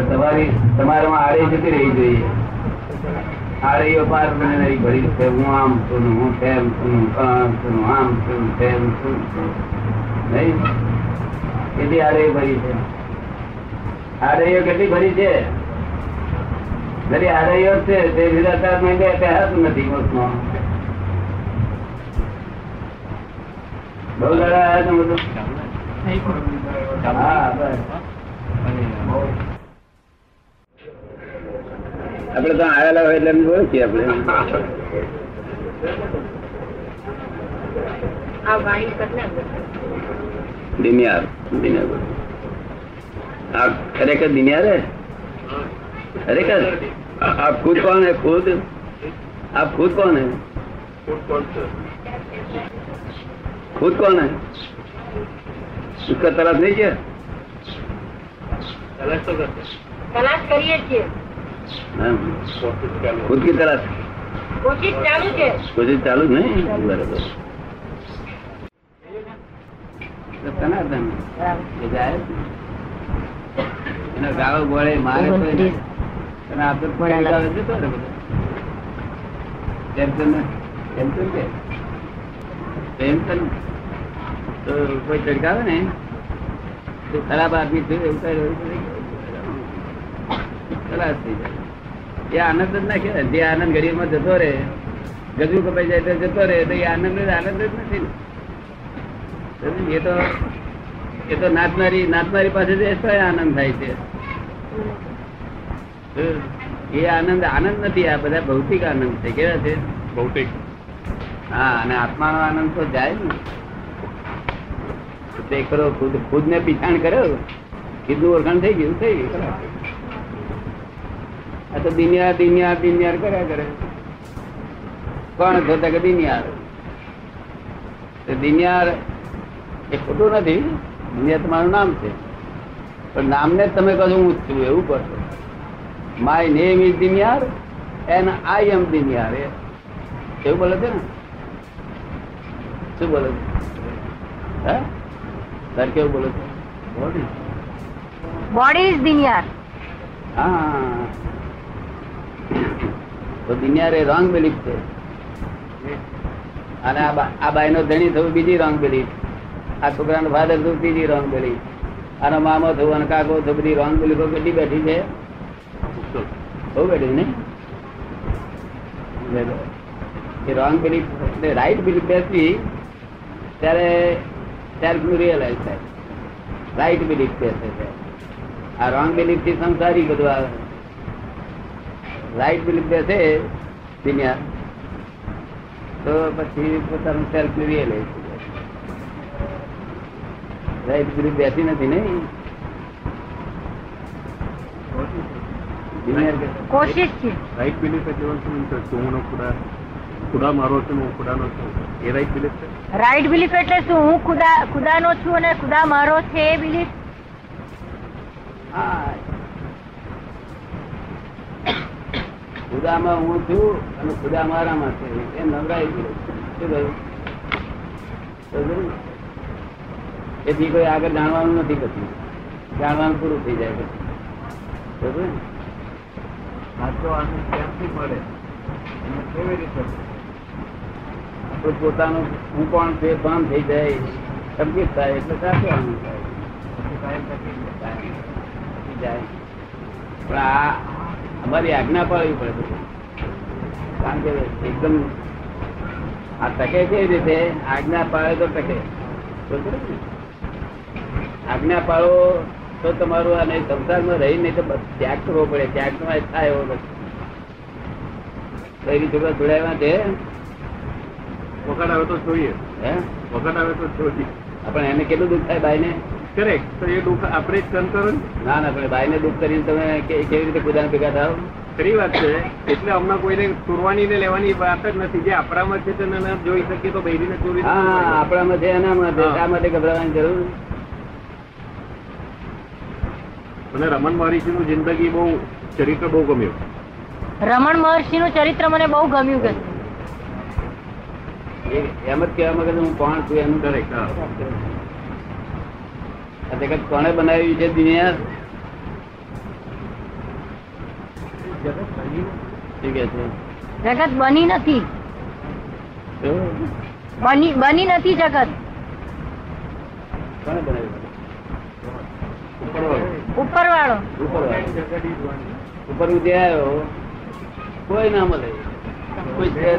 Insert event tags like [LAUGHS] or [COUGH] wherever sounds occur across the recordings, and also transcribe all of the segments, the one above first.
પણ તમારી તમારામાં આડે જતી રહી જોઈએ આડે પાર મને નહીં ભરી છે હું આમ છું હું તેમ છું આમ છું આમ છું તેમ છું નહીં કેટલી આડે ભરી છે આડે કેટલી ભરી છે બધી આડેઓ જ છે તે વિરાકારમાં બે પહેરાતું નથી મોક્ષમાં બહુ લડા આવ્યા છો બધું હા બસ આપડે તો આવેલા હોય એટલે એમને ઓળખીએ આપણે આ વાઈન કરને અંદર. દિનિયાર દિનિયાર आप खरेखर दिनियार है खरेखर आप खुद कौन है खुद आप खुद कौन है खुद कौन है उसका तलाश नहीं किया તલાશ કરીએ છીએ हाँ, ખુદ કી તલાશ કોશિશ ચાલુ છે. કોશિશ ચાલુ જ નહીં? બરાબર. કોઈ ચડકાવે ને? ખરાબ આદમી થયું એવું કઈ ખરાબ થઈ જાય એ આનંદ જ ના કહેવાય. જે આનંદ ગરીબમાં જતો રહે ગજુ કપાઈ જાય તો જતો રહે તો એ આનંદ જ આનંદ જ નથી એ તો એ તો નાચનારી નાચનારી પાસે જે આનંદ થાય છે. એ આનંદ આનંદ નથી આ બધા ભૌતિક આનંદ છે. કેવા છે? ભૌતિક. હા અને આત્માનો આનંદ તો જાય ને. તે કરો ખુદ ખુદ ને પીછાણ કર્યો કીધું ઓળખાણ થઈ ગયું થઈ ગયું. આ તો દિનિયાર દિનિયાર દિનિયાર કર્યા કરે. કોણ જોતા કે દિનિયાર? દિનિયાર એ ખોટું નથી. દુનિયા તમારું નામ છે. પણ નામને તમે કહો હું છું એવું કરશો my name is Diniyar and I am Diniyar. એવું બોલે છે ને? શું બોલે છે? હે? સર કેવું બોલે છે? Body body is Diniyar. હા. તો દુનિયા રોંગ બિલીફ છે. અને આ બા- બાઈ નો ધણી થવું બીજી રોંગ બિલીફ આ છોકરાનો ફાધર થવું બીજી રોંગ બિલીફ આનો મામો થવું અને કાકો થવું બધી રોંગ બિલીફો કેટલી બેઠી છે? બહુ બેઠી ને? એ રોંગ બિલીફ એટલે રાઈટ બિલીફ બેસવી, ત્યારે ત્યારે રિયલાઇઝ થાય. રાઈટ બિલીફ બેસે છે. આ રોંગ બિલીફથી સંસારી બધું આવે. રાઈટ બિલીફ બેસે દુનિયા તો પછી પોતાનું સેલ્ફ રિયલાઇઝ રાઈટ બિલીફ બેસી નથી નહીં દુનિયા કોશિશ છે. રાઈટ બિલીફ એટલે શું હું ખુદા ખુદા મારો છે હું ખુદાનો છું? એ રાઈટ બિલીફ છે? રાઈટ બિલીફ એટલે શું? હું ખુદા ખુદાનો છું અને ખુદા મારો છે એ બિલીફ? હા. ખુદામાં હું છું અને ખુદા મારામાં છે. એ નવરાઈ ગયું? એથી કોઈ આગળ જાણવાનું નથી પછી. જાણવાનું પૂરું થઈ જાય પછી? ક્યાંથી મળે? કેવી રીતે પોતાનું હું કોણ છે કોણ થઈ જાય સંકેત થાય એટલે સાચો આનંદ થાય. તકલીફ જાય. પણ આ અમારી આજ્ઞા પાડવી પડે કારણ કે એકદમ આ ટકે કેવી રીતે આજ્ઞા પાડે તો ટકે આજ્ઞા પાડો તો તમારું અને સંસારમાં રહી નહીં તો ત્યાગ કરવો પડે. ત્યાગ તમારે થાય એવો નથી કઈ છોકરા જોડાયા છે. વખત આવે તો જોઈએ. હે? વખત આવે તો જોઈએ. આપણે એને કેટલું દુઃખ થાય બાઈને? કરેક્ટ તો એ દુઃખ આપણે જ સહન કરો ના. ના પણ બાઈને દુઃખ કરીને તમે કેવી રીતે ખુદાને ભેગા થાવ ખરી વાત છે. એટલે હમણાં કોઈને ચોરવાની ને લેવાની વાત જ નથી. જે આપણામાં છે તેને જોઈ શકીએ તો બૈરીને ચોરી હા આપણામાં છે એના માટે. શા માટે ગભરાવાની જરૂર મને રમણ મહર્ષિ નું જિંદગી બહુ ચરિત્ર બહુ ગમ્યું. રમણ મહર્ષિ નું ચરિત્ર મને બહુ ગમ્યું કે એ એમ જ કહેવા માંગે હું કોણ છું એનું હા. આ જગત કોને બનાવ્યું છે દુનિયા જગત બની નથી. બની બની નથી જગત. બનાવ્યું. ઉપરવાળો. ઉપરવાળો. ઉપર ઉદય આવ્યો કોઈ ના મળે કોઈ છે?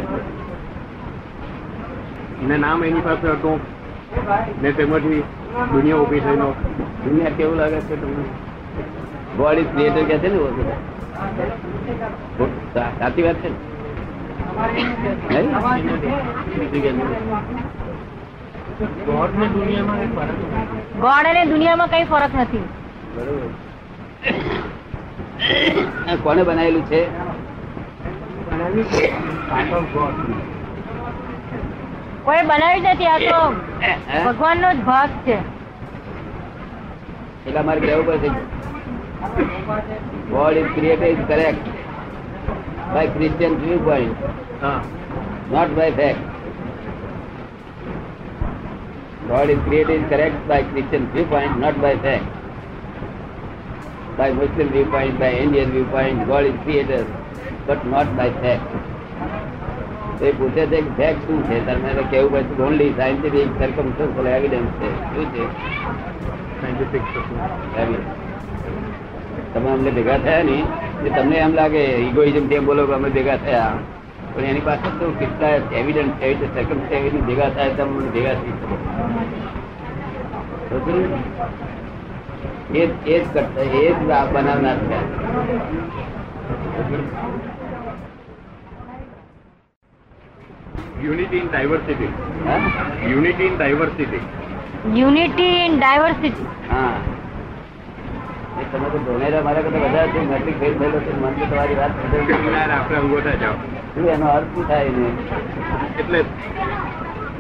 નામ એની પાસે હતું. ને તેમાંથી દુનિયા ઊભી થઈને દુનિયા કેવું લાગે છે તમને? ગોડ ઇઝ ક્રિએટર કે છે ને બધું. સાચી વાત છે? ગોડ અને દુનિયામાં કઈ ફરક નથી. બરોબર. કોને બનાવેલું છે? કોઈ બનાવ્યું જ નથી આ તો હે? ભગવાનનો જ ભાગ છે એટલે અમારે કહેવું પડશે God is created correct by Christian view point હા not by fact. God is created correct by Christian viewpoint, not by fact. By Muslim viewpoint, by Indian viewpoint, God is creator, but not by fact. તો એ પૂછે છે કે fact શું છે? તમે તો કેવું પડશે ઓનલી સાયન્ટિફિક સર્કમસ્ટન્શિયલ એવિડન્સ છે શું છે? Scientific Evidence. તમે અમને ભેગા થયા ને એટલે તમને એમ લાગે ઇગોઇઝમ તેમ બોલો કે અમે ભેગા થયા. પણ એની પાસે તો કેટલા એવિડન્સ છે? એટલે સર્કમ એવિડન્સ ભેગા થાય તો અમને ભેગા થઈ શકો. સમજ્યું? ને? એ જ એ જ કરતા એ જ આ બનાવનાર છે. Unity in diversity unity in diversity unity in diversity હા. તમે તો ભણેલા મારા કરતા વધારે છે મેટ્રિક ફેલ થયેલો છે મને તો તમારી વાત આપણે અંગોઠા જાઓ. શું એનો અર્થ શું થાય ને એટલે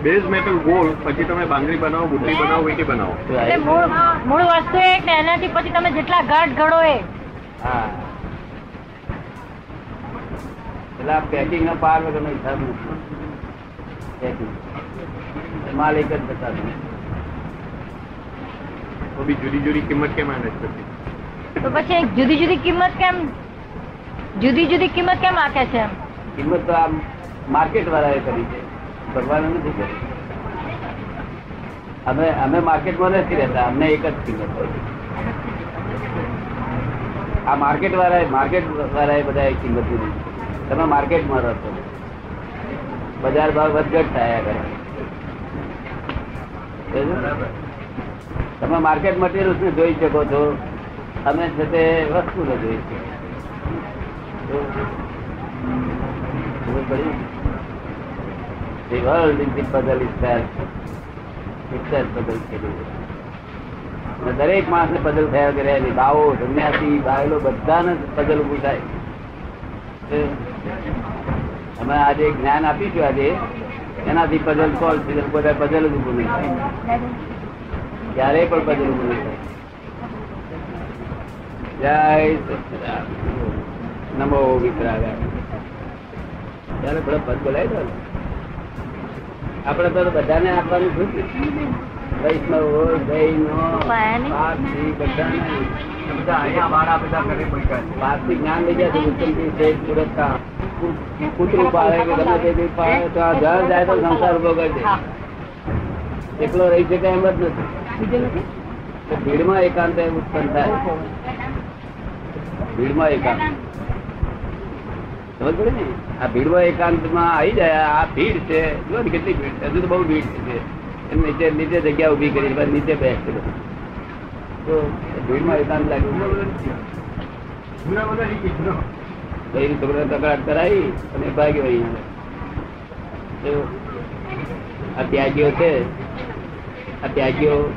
બેઝ મેટલ ગોળ પછી તમે બાંગડી બનાવો બુટ્ટી બનાવો વીંટી બનાવો. એટલે મૂળ મૂળ વસ્તુ એનાથી પછી તમે જેટલા ગાઢ ઘડો એ. હા. એટલે પેકિંગ ના પાર વગર નો હિસાબ નથી. માલ એક જ બતાવે. બી જુદી જુદી કિંમત કેમ આને પછી તો પછી જુદી જુદી કિંમત કેમ જુદી જુદી કિંમત કેમ આકે છે એમ? કિંમત તો આ માર્કેટ વાળાએ કરી છે. ભગવાને નથી કરી. અમે અમે માર્કેટમાં નથી રહેતા અમને એક જ કિંમત હોય આ માર્કેટ વાળાએ માર્કેટ વાળાએ બધા કિંમત દીધી તમે માર્કેટમાં રહો છો. બજાર ભાવ વધઘટ થયા કરે તમે માર્કેટ મટીરિયલ્સ ને જોઈ શકો છો. અમે છે તે વસ્તુ ને જોઈ? The world is the puzzle itself. Itself puzzle છે. દરેક માણસ ને પઝલ થયા કરે છે બાવો સંન્યાસી બાયલો બધાને પઝલ ઉભું થાય અમે આજે જ્ઞાન આપીશું આજે. એનાથી પઝલ સોલ્વ થઈ બધા પઝલ જ ઉભું નહીં ક્યારેય પણ પઝલ ઉભું નહીં જય. નમો વિતરાગાય ત્યારે થોડો પદ બોલાય દો આપણે તો બધાને આપવાનું શું વૈષ્ણવ હોય જૈનો બધાને. બધા અહીંયા મારા બધા ઘરે પડ્યા જ્ઞાન લઈ ગયા છે ઉત્તમજી શેઠ સુરતના. કૂતરું પાડે કે ગમે તે કઈ પાડે તો આ ઘર જાય તો સંસાર ઊભો કરી દે એકલો રહી શકે એમ જ નથી. તો ભીડમાં એકાંત ઉત્પન્ન થાય. ભીડમાં એકાંત. સમજ પડે ને? આ ભીડમાં એકાંતમાં આવી જાય. આ ભીડ છે. જો ને કેટલી ભીડ છે. હજુ તો બહુ ભીડ છે એમ નીચે નીચે જગ્યા ઊભી કરી નીચે બેસશે બધું. તો ભીડમાં એકાંત લાગ્યું. ભાઈ છોકરા તકરાર કરાવી અને ભાગ્યો આ ત્યાગીઓ છે. આ ત્યાગીઓ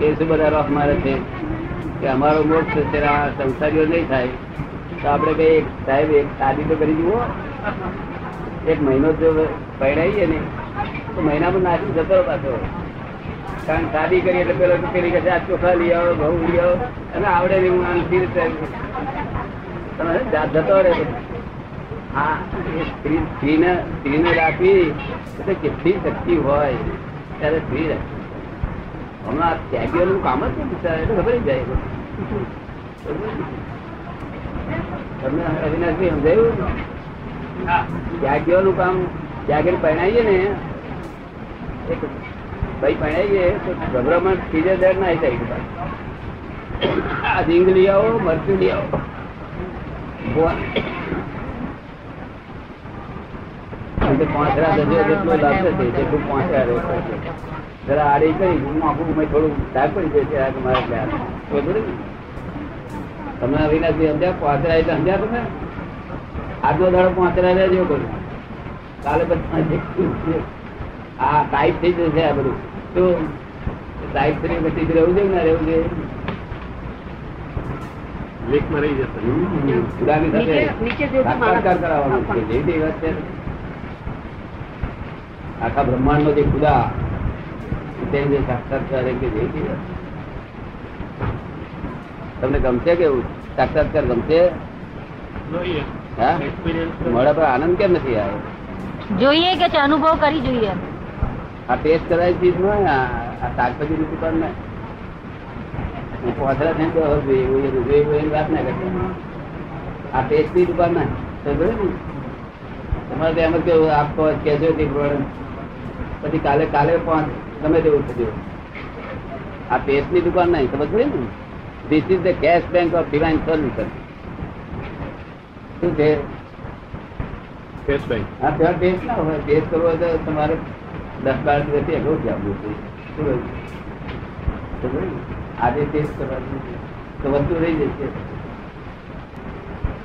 એ શું બધા રોફ મારે છે? કે અમારો મોક્ષ આ સંસારીઓ નહીં થાય. તો આપણે કઈ સાહેબ, એક શાદી તો કરી જુઓ એક મહિનો જો પહેરાવીએ ને. તો મહિનામાં નાસી જતો પાછો. કારણ શાદી કરી એટલે પેલો પેલી આ ચોખા લઈ આવો, ઘઉં લઈ આવો. અને આવડે નહીં હું આનથી રીતે તમે જતો રહે હા સ્ત્રી સ્ત્રીને સ્ત્રીને રાખવી એટલે કેટલી શક્તિ હોય ત્યારે સ્ત્રી રાખે હમણાં ત્યાગીઓનું કામ જ નહીં બિચારા, એટલે ખબર જાય તમને અવિનાશભાઈ સમજાયું? ત્યાગીઓનું કામ ત્યાગીને પરણાવીએ ને એક ભાઈ પરણાવીએ તો ગભરામણ ત્રીજે દર ના આવી જાય આ રીંગ લઈ આવો મરચું લઈ આવો પાંચરા દરિયો જેટલો લાગશે તે જેટલું પાંચરા રહેશે જરા આડી કરું કાલે પછી આ ટાઈપ થઈ જશે આ બધું. તો ટાઈપ થઈ પછી રહેવું જોઈએ ને રહેવું જોઈએ? લેખમાં રહી જશે. ખુદાની સાથે નીચે- નીચે જે છે સાક્ષાત્કાર કરાવવાનો છે જેવી તેવી વાત છે. આખા બ્રહ્માંડ નો જે ખુદા તેને જે સાક્ષાત્કાર કે જેવી વાત. તમને ગમશે કેવું સાક્ષાત્કાર ગમશે? મોડા પર આનંદ કેમ નથી આવ્યો? જોઈએ કે અનુભવ કરી જોઈએ? આ ટેસ્ટ કરાય ચીજ નો આ આ શાકભાજી ની દુકાન ને? હું પોસરા થઈને એવું વાત ના કરતા આ ટેસ્ટની દુકાન ના? તમારે તો એમ જ કેવું હોય કહેજો તે પ્રમાણે પછી કાલે કાલે પાંચ ગમે તેવું થયું આ ટેસ્ટની દુકાન નહીં સમજ પડે ને this is the cash bank of divine solution શું છે? કેશ બેંક ટેસ્ટ ના હોય, ટેસ્ટ કરવો તો તમારે દસ બાર દિવસથી અગાઉ જ આપવું જોઈએ તો આજે કરવાનું તો વસ્તુ રહી જશે.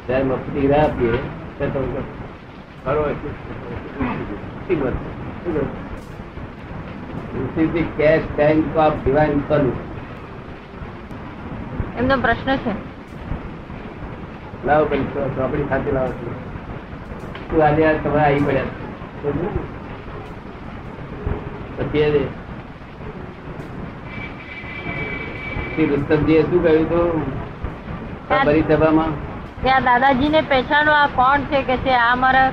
ત્યારે મફતી રાહ આપીએ તો તો કરો. એમનો પ્રશ્ન છે. લાવો ચો- ચોપડી સાથે લાવો. છો તું આજે આ તમારે આવી પડ્યા? પછી એ શ્રી રુસ્તમજીએ શું કહ્યું હતું? આ પરિસભામાં ત્યાં દાદાજીને પહેચાનો આ કોણ છે કે છે? આ મારા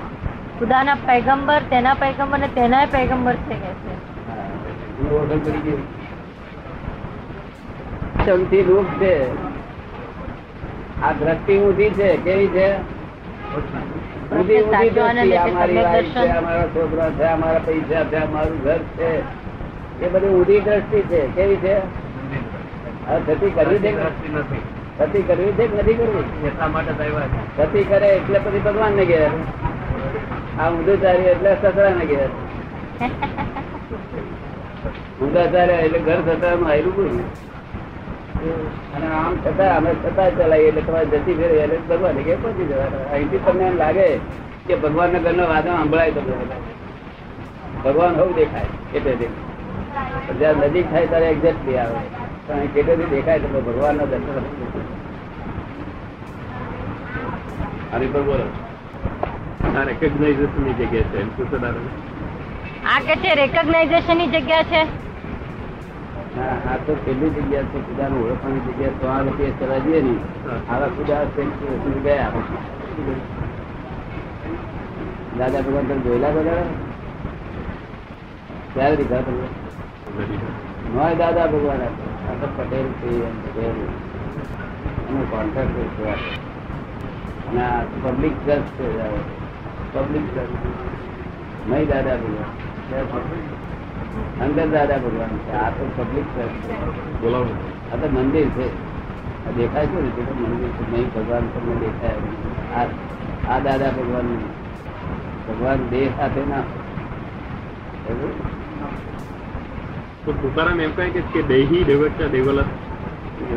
ખુદાના પૈગંબર તેના પૈગંબર ને તેના પૈગંબર છે કે છે? હા, હું ઓળખ કરી ગયું. ચમથી રૂપ છે આ દ્રષ્ટિ ઊંધી છે કેવી છે? ઊંધી દ્રષ્ટિ. વાઈફ છે. છોકરા છે પૈસા છે ઘર છે. એ બધી ઊંધી દ્રષ્ટિ છે કેવી છે? થતી કરવી છે નથી. કરવી છે નથી કરવી? એટલા માટે થતી કરે એટલે પછી ભગવાન ને ઘેર આ ઊંધું ચાલ્યું એટલે સસરા ને ઘેર [LAUGHS] ઊંધા ચાલ્યા એટલે ઘર થતા આયરું કોઈ અને આમ છતાં અમે છતાં ચલાવીએ એટલે તમારે જતી ફેરે એટલે ભગવાન કે પહોંચી જવાના અહીંથી તમને એમ લાગે કે ભગવાન ના ઘરનો વાદળ સંભળાય તો ભગવાન હોવું દેખાય એટલે દેખાય જ્યાં નજીક થાય ત્યારે એક્ઝેક્ટલી આવે. પણ દેખાય તો ભગવાન ના દર્શન આની પર બોલો. આ રેકગ્નાઇઝેશનની જગ્યા છે એમ શું આ કે છે રેકગ્નાઇઝેશનની જગ્યા છે? હા આ તો પેલી જગ્યા છે? ખુદાનું ઓળખવાની જગ્યા તો આ લોકો ચલા જઈએ ને. આવા ખુદા ગયા દાદા ભગવાન તમે જોયેલા બધા? ક્યારે દીધા તમે દાદા ભગવાન હતા. પટેલ પટેલ એનો કોન્ટ્રાક્ટ છે અને આ પબ્લિક ટ્રસ્ટ છે પબ્લિક ટ્રસ્ટ નહીં દાદા ભગવાન. અંદર દાદા ભગવાન છે. આ તો પબ્લિક ટ્રસ્ટ છે. આ તો મંદિર છે. આ દેખાય છે ને તે તો મંદિર છે. નહીં ભગવાન તમને દેખાય. આ આ દાદા ભગવાન ભગવાન દેહ સાથે ના? તો તુકારામ એમ કહે કે દેહી દેવચ્ચા દેવલ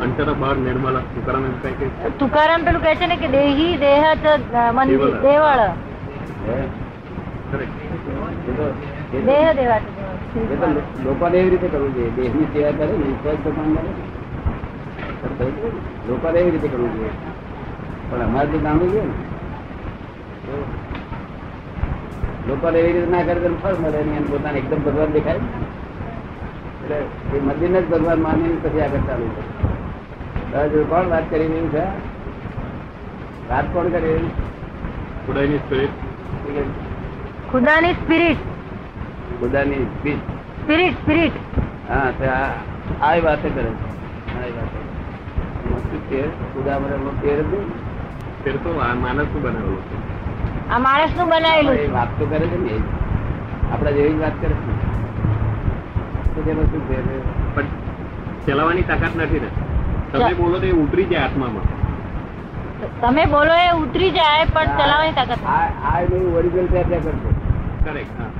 અંતર બહાર નિર્મલ તુકારામ એમ કહે કે તુકારામ પેલું કહે છે ને કે દેહી દેહત મંદિર દેવળ. દેહ લોકોને એવી રીતે કરવું જોઈએ. દેહની સેવા કરે. ને લોકોને એવી રીતે કરવું જોઈએ. પણ અમારે તો જાણવું જોઈએ ને. લોકોને એવી રીતે ના કરે તો ફળ મળે નહીં પોતાને એકદમ ભગવાન દેખાય. એટલે એ મંદિરને જ ભગવાન માની પછી આગળ ચાલુ છે. કોણ વાત કરી રહ્યું છે વાત કોણ કરી રહ્યું ખુદાની સ્પિરિટ ખુદાની સ્પિરિટ ખુદાની સ્પિરિટ સ્પિરિટ સ્પિરિટ હા તો આ આ વાત કરે છે. આ વાતે. ખુદા બરાબર પેર જ તો આ માણસનું બનાવેલું આ માણસનું બનાવેલું છે વાત તો કરે છે ને આપડે જેવી જ વાત કરે છે. તો તેમાં શું ફેર પણ ચલાવવાની તાકાત નથી ને. તમે બોલો તો એ ઉતરી જાય આત્મામાં. તમે બોલો એ ઉતરી જાય પણ ચલાવવાની તાકાત આ આ ઓરિજિનલ ત્યાં ત્યાં કરેક્ટ હા.